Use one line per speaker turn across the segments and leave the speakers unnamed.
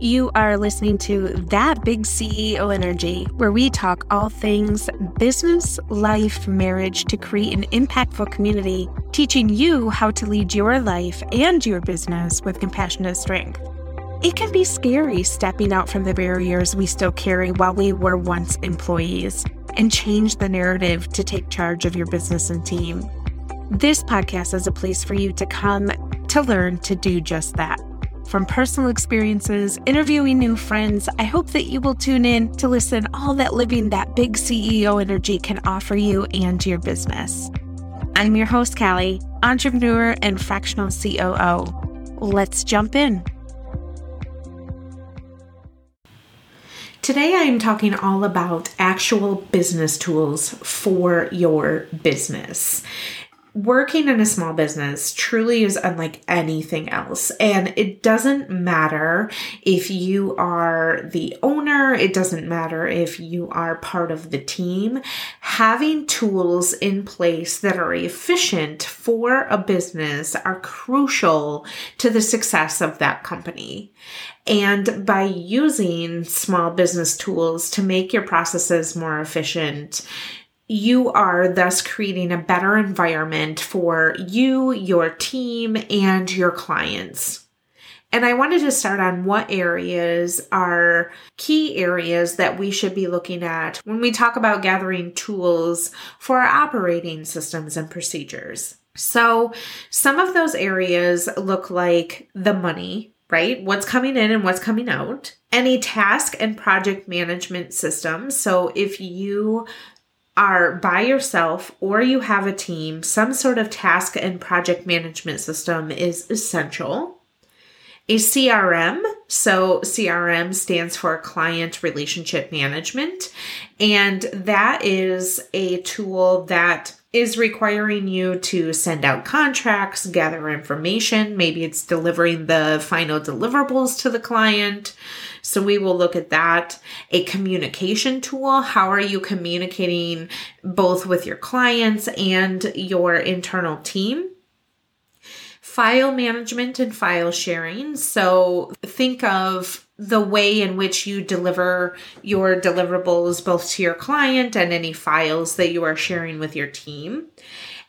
You are listening to That Big CEO Energy, where we talk all things business, life, marriage to create an impactful community, teaching you how to lead your life and your business with compassionate strength. It can be scary stepping out from the barriers we still carry while we were once employees and change the narrative to take charge of your business and team. This podcast is a place for you to come to learn to do just that. From personal experiences, interviewing new friends, I hope that you will tune in to listen all that living that big CEO energy can offer you and your business. I'm your host, Callie, entrepreneur and fractional COO. Let's jump in. Today, I am talking all about actual business tools for your business working in a small business truly is unlike anything else. And it doesn't matter if you are the owner, it doesn't matter if you are part of the team. Having tools in place that are efficient for a business are crucial to the success of that company. And by using small business tools to make your processes more efficient, you are thus creating a better environment for you, your team, and your clients. And I wanted to start on what areas are key areas that we should be looking at when we talk about gathering tools for our operating systems and procedures. So, some of those areas look like the money, right? What's coming in and what's coming out. Any task and project management system. So, if you are by yourself or you have a team, some sort of task and project management system is essential. A CRM, so CRM stands for Client Relationship Management, and that is a tool that is requiring you to send out contracts, gather information. Maybe it's delivering the final deliverables to the client. So we will look at that. A communication tool. How are you communicating both with your clients and your internal team? File management and file sharing. So think of the way in which you deliver your deliverables both to your client and any files that you are sharing with your team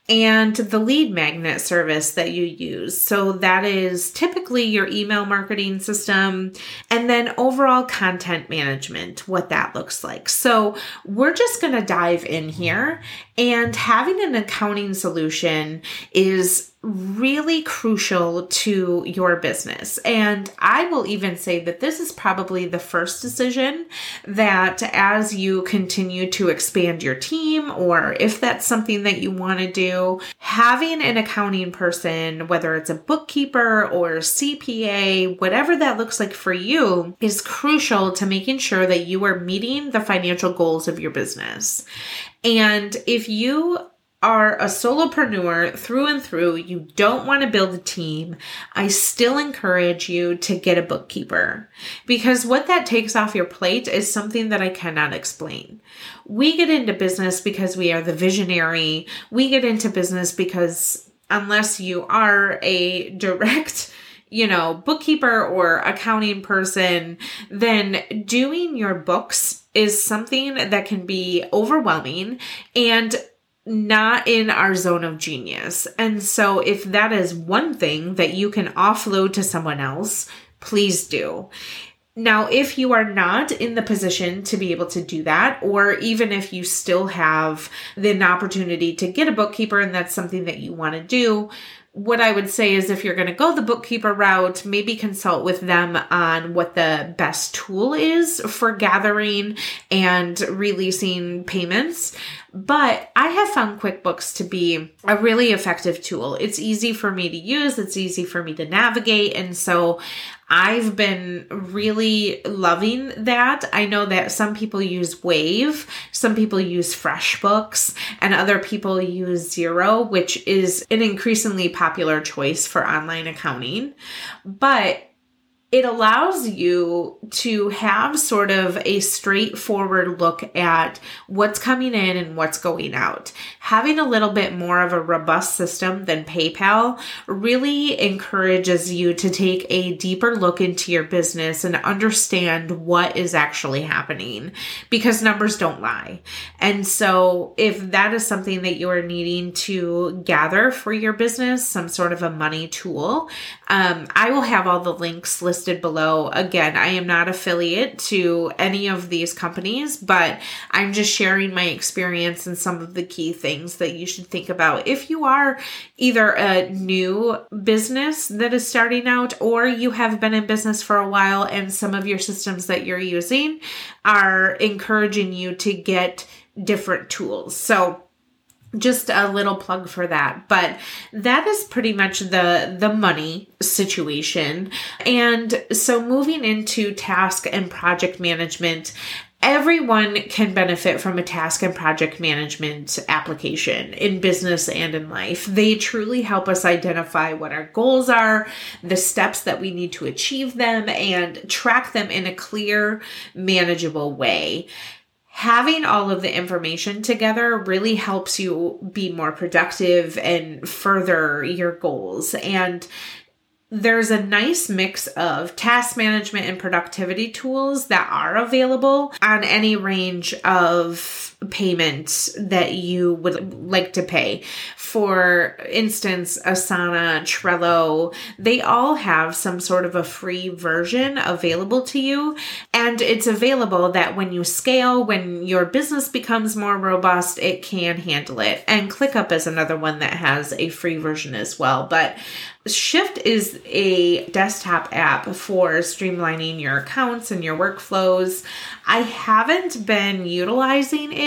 and the lead magnet service that you use. So that is typically your email marketing system and then overall content management, what that looks like. So we're just going to dive in here and having an accounting solution is really crucial to your business. And I will even say that this is probably the first decision that as you continue to expand your team, or if that's something that you want to do, having an accounting person, whether it's a bookkeeper or CPA, whatever that looks like for you, is crucial to making sure that you are meeting the financial goals of your business. And if you are a solopreneur through and through, you don't want to build a team, I still encourage you to get a bookkeeper because what that takes off your plate is something that I cannot explain. We get into business because we are the visionary. We get into business because unless you are a direct you know, bookkeeper or accounting person, then doing your books is something that can be overwhelming and not in our zone of genius. And so, if that is one thing that you can offload to someone else, please do. Now, if you are not in the position to be able to do that, or even if you still have the opportunity to get a bookkeeper and that's something that you want to do, what I would say is if you're going to go the bookkeeper route, maybe consult with them on what the best tool is for gathering and releasing payments. But I have found QuickBooks to be a really effective tool. It's easy for me to use, it's easy for me to navigate. And so I've been really loving that. I know that some people use Wave, some people use FreshBooks, and other people use Xero, which is an increasingly popular choice for online accounting. But it allows you to have sort of a straightforward look at what's coming in and what's going out. Having a little bit more of a robust system than PayPal really encourages you to take a deeper look into your business and understand what is actually happening because numbers don't lie. And so, if that is something that you are needing to gather for your business, some sort of a money tool, um, I will have all the links listed below. Again, I am not affiliate to any of these companies, but I'm just sharing my experience and some of the key things that you should think about if you are either a new business that is starting out or you have been in business for a while and some of your systems that you're using are encouraging you to get different tools. So, just a little plug for that but that is pretty much the the money situation and so moving into task and project management everyone can benefit from a task and project management application in business and in life. They truly help us identify what our goals are, the steps that we need to achieve them, and track them in a clear, manageable way having all of the information together really helps you be more productive and further your goals. And there's a nice mix of task management and productivity tools that are available on any range of payments that you would like to pay. For instance, Asana, Trello, they all have some sort of a free version available to you. And it's available that when you scale, when your business becomes more robust, it can handle it. And ClickUp is another one that has a free version as well. But Shift is a desktop app for streamlining your accounts and your workflows. I haven't been utilizing it.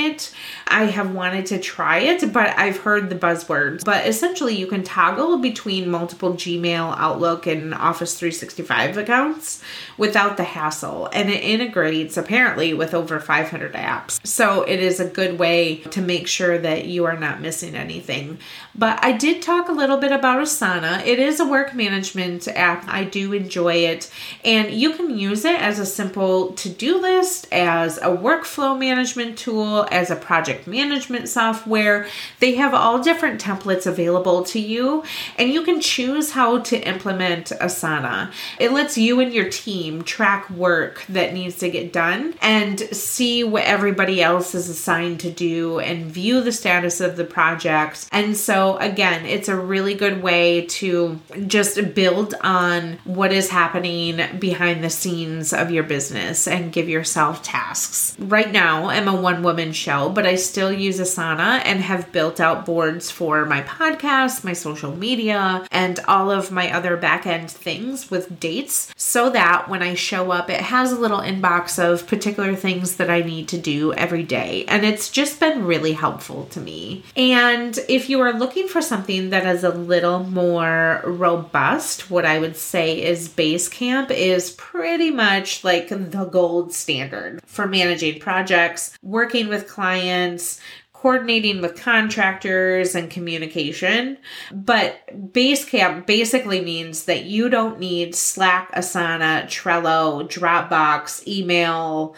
I have wanted to try it, but I've heard the buzzwords. But essentially, you can toggle between multiple Gmail, Outlook, and Office 365 accounts without the hassle. And it integrates apparently with over 500 apps. So it is a good way to make sure that you are not missing anything. But I did talk a little bit about Asana. It is a work management app. I do enjoy it. And you can use it as a simple to do list as a workflow management tool, as a project management software. They have all different templates available to you, and you can choose how to implement Asana. It lets you and your team track work that needs to get done and see what everybody else is assigned to do and view the status of the project. And so, again, it's a really good way to just build on what is happening behind the scenes of your business and give yourself tasks. Right now, I'm a one woman show, but I still use Asana and have built out boards for my podcast, my social media, and all of my other back end things with dates so that when I show up, it has a little inbox of particular things that I need to do every day. And it's just been really helpful to me. And if you are looking for something that is a little more robust, what I would say is Basecamp is pretty much like the gold standard for managing projects, working with clients, coordinating with contractors and communication. But Basecamp basically means that you don't need Slack, Asana, Trello, Dropbox, email,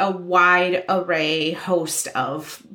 a wide array host of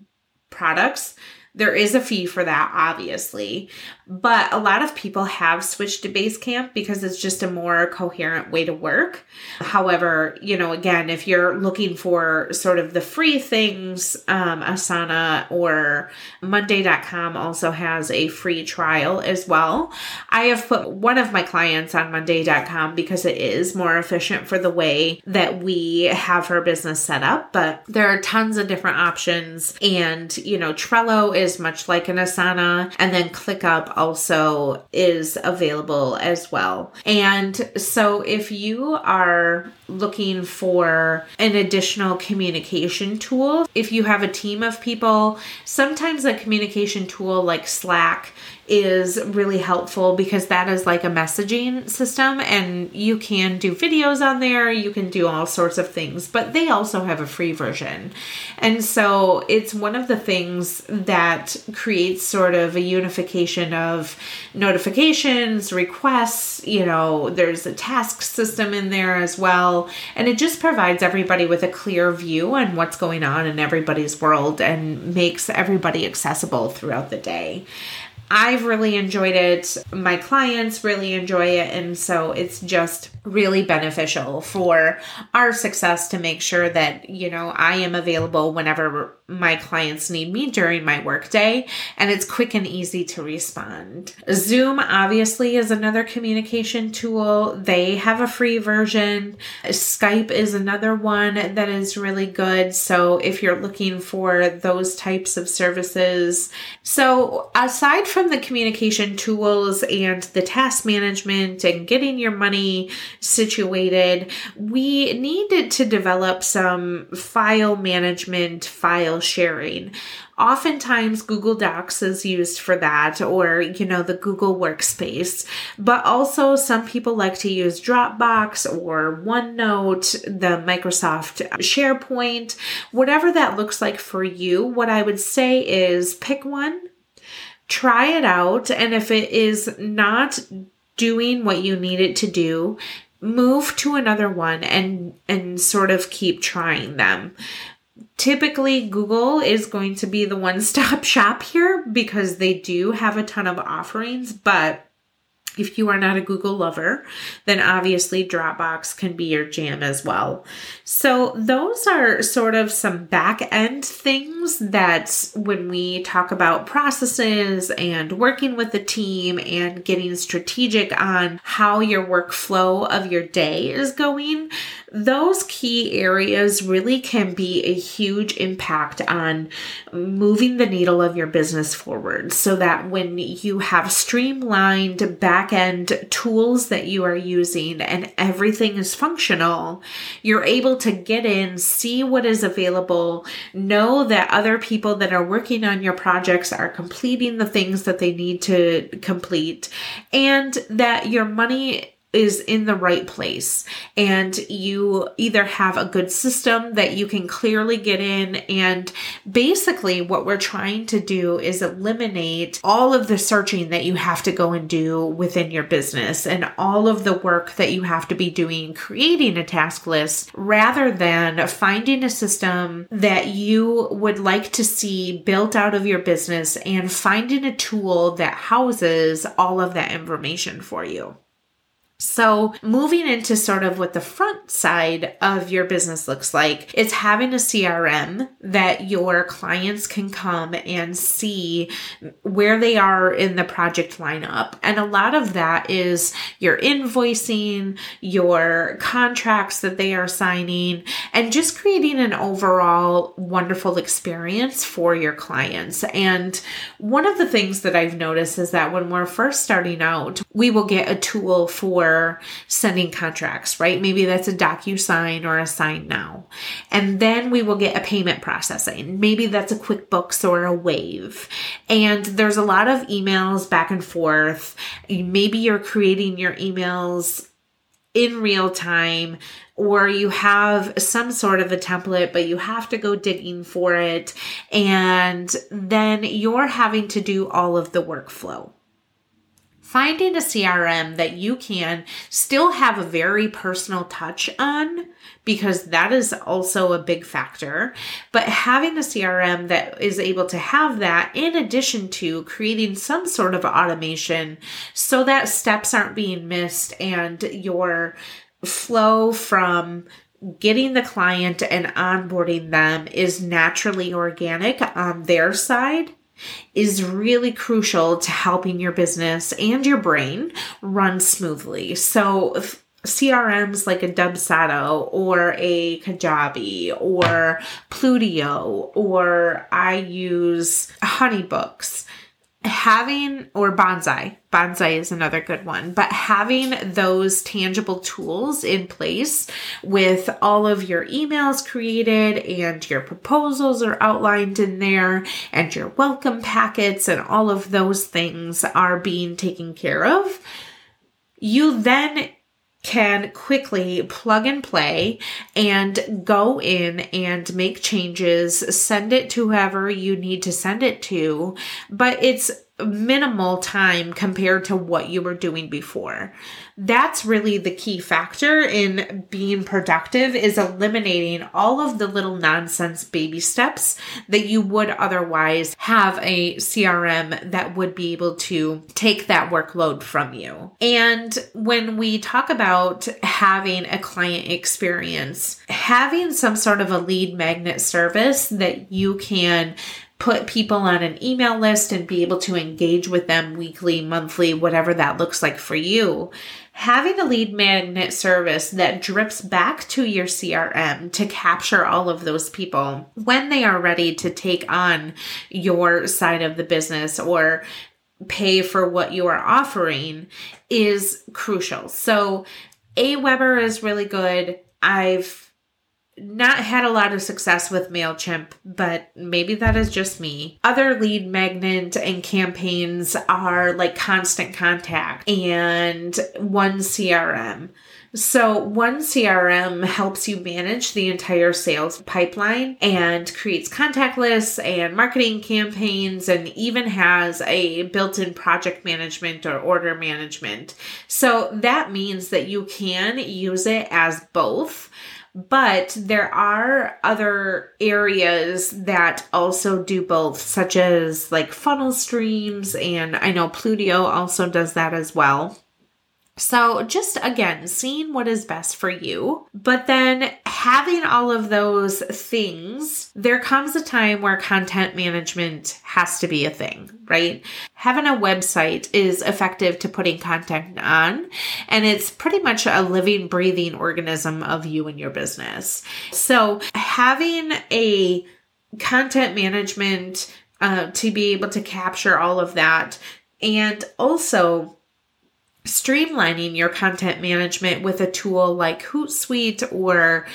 products. There is a fee for that, obviously, but a lot of people have switched to Basecamp because it's just a more coherent way to work. However, you know, again, if you're looking for sort of the free things, um, Asana or Monday.com also has a free trial as well. I have put one of my clients on Monday.com because it is more efficient for the way that we have her business set up, but there are tons of different options. And, you know, Trello is much like an Asana, and then ClickUp also is available as well. And so if you are looking for an additional communication tool, if you have a team of people, sometimes a communication tool like Slack is really helpful because that is like a messaging system and you can do videos on there, you can do all sorts of things, but they also have a free version. And so it's one of the things that creates sort of a unification of notifications, requests, you know, there's a task system in there as well. And it just provides everybody with a clear view on what's going on in everybody's world and makes everybody accessible throughout the day. I've really enjoyed it. My clients really enjoy it. And so it's just really beneficial for our success to make sure that, you know, I am available whenever my clients need me during my workday and it's quick and easy to respond. Zoom obviously is another communication tool. They have a free version. Skype is another one that is really good. So if you're looking for those types of services, so aside from the communication tools and the task management and getting your money situated, we needed to develop some file management, file sharing. Oftentimes, Google Docs is used for that, or, you know, the Google Workspace. But also, some people like to use Dropbox or OneNote, the Microsoft SharePoint, whatever that looks like for you. What I would say is pick one, try it out, and if it is not doing what you need it to do, move to another one and and sort of keep trying them. Typically google is going to be the one stop shop here because they do have a ton of offerings but if you are not a Google lover, then obviously Dropbox can be your jam as well. So, those are sort of some back end things that when we talk about processes and working with the team and getting strategic on how your workflow of your day is going, those key areas really can be a huge impact on moving the needle of your business forward so that when you have streamlined back end tools that you are using and everything is functional, you're able to get in, see what is available, know that other people that are working on your projects are completing the things that they need to complete, and that your money is in the right place and you either have a good system that you can clearly get in and basically what we're trying to do is eliminate all of the searching that you have to go and do within your business and all of the work that you have to be doing creating a task list rather than finding a system that you would like to see built out of your business and finding a tool that houses all of that information for you. So, moving into sort of what the front side of your business looks like, it's having a CRM that your clients can come and see where they are in the project lineup. And a lot of that is your invoicing, your contracts that they are signing, and just creating an overall wonderful experience for your clients. And one of the things that I've noticed is that when we're first starting out, we will get a tool for sending contracts, right? Maybe that's a DocuSign or a Sign Now. And then we will get a payment processing. Maybe that's a QuickBooks or a Wave. And there's a lot of emails back and forth. Maybe you're creating your emails in real time or you have some sort of a template, but you have to go digging for it. And then you're having to do all of the workflow finding a CRM that you can still have a very personal touch on because that is also a big factor. But having a CRM that is able to have that in addition to creating some sort of automation so that steps aren't being missed and your flow from getting the client and onboarding them is naturally organic on their side is really crucial to helping your business and your brain run smoothly. So, CRMs like a Dubsado or a Kajabi or Plutio or I use Honeybooks. Having or bonsai. Bonsai is another good one but having those tangible tools in place with all of your emails created and your proposals are outlined in there and your welcome packets and all of those things are being taken care of you then can quickly plug and play and go in and make changes, send it to whoever you need to send it to, but it's minimal time compared to what you were doing before. That's really the key factor in being productive is eliminating all of the little nonsense baby steps that you would otherwise have a CRM that would be able to take that workload from you. And when we talk about having a client experience, having some sort of a lead magnet service that you can put people on an email list and be able to engage with them weekly, monthly, whatever that looks like for you. Having a lead magnet service that drips back to your CRM to capture all of those people when they are ready to take on your side of the business or pay for what you are offering is crucial. So, Aweber is really good. I've not had a lot of success with MailChimp, but maybe that is just me. Other lead magnet and campaigns are like Constant Contact and One CRM. So, One CRM helps you manage the entire sales pipeline and creates contact lists and marketing campaigns and even has a built in project management or order management. So, that means that you can use it as both. But there are other areas that also do both, such as like funnel streams, and I know Plutio also does that as well. So, just again, seeing what is best for you, but then having all of those things, there comes a time where content management has to be a thing, right? Having a website is effective to putting content on, and it's pretty much a living, breathing organism of you and your business. So, having a content management uh, to be able to capture all of that, and also streamlining your content management with a tool like Hootsuite or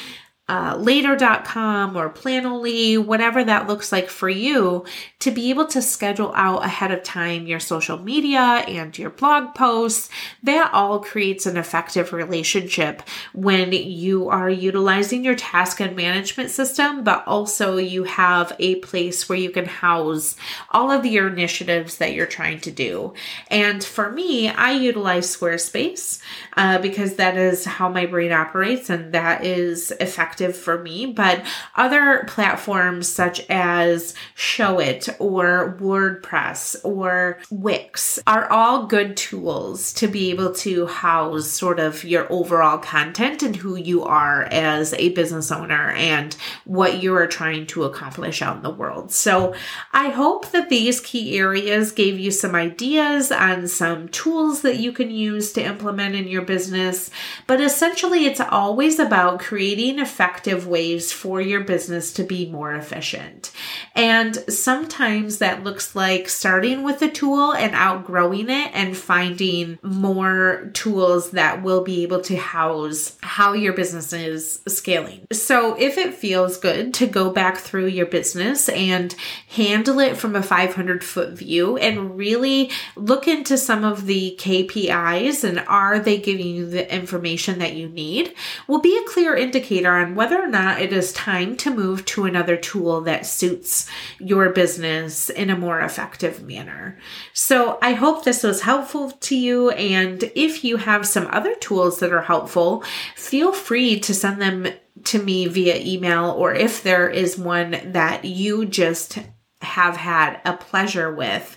uh, later.com or Planoly, whatever that looks like for you, to be able to schedule out ahead of time your social media and your blog posts. That all creates an effective relationship when you are utilizing your task and management system, but also you have a place where you can house all of your initiatives that you're trying to do. And for me, I utilize Squarespace uh, because that is how my brain operates and that is effective for me, but other platforms such as Showit or WordPress or Wix are all good tools to be able to house sort of your overall content and who you are as a business owner and what you are trying to accomplish out in the world. So I hope that these key areas gave you some ideas on some tools that you can use to implement in your business. But essentially, it's always about creating effective effective ways for your business to be more efficient. And sometimes that looks like starting with a tool and outgrowing it and finding more tools that will be able to house how your business is scaling. So if it feels good to go back through your business and handle it from a 500 foot view and really look into some of the KPIs and are they giving you the information that you need will be a clear indicator whether or not it is time to move to another tool that suits your business in a more effective manner. So I hope this was helpful to you. And if you have some other tools that are helpful, feel free to send them to me via email or if there is one that you just have had a pleasure with.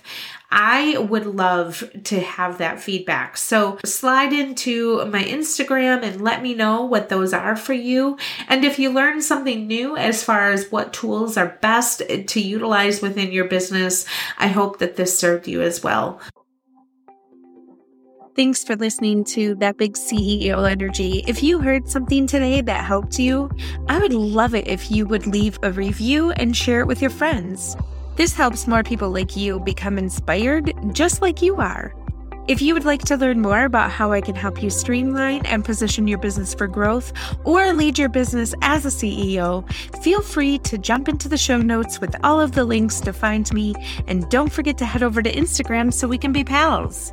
I would love to have that feedback. So slide into my Instagram and let me know what those are for you. And if you learn something new as far as what tools are best to utilize within your business, I hope that this served you as well.
Thanks for listening to That Big CEO Energy. If you heard something today that helped you, I would love it if you would leave a review and share it with your friends. This helps more people like you become inspired just like you are. If you would like to learn more about how I can help you streamline and position your business for growth or lead your business as a CEO, feel free to jump into the show notes with all of the links to find me. And don't forget to head over to Instagram so we can be pals.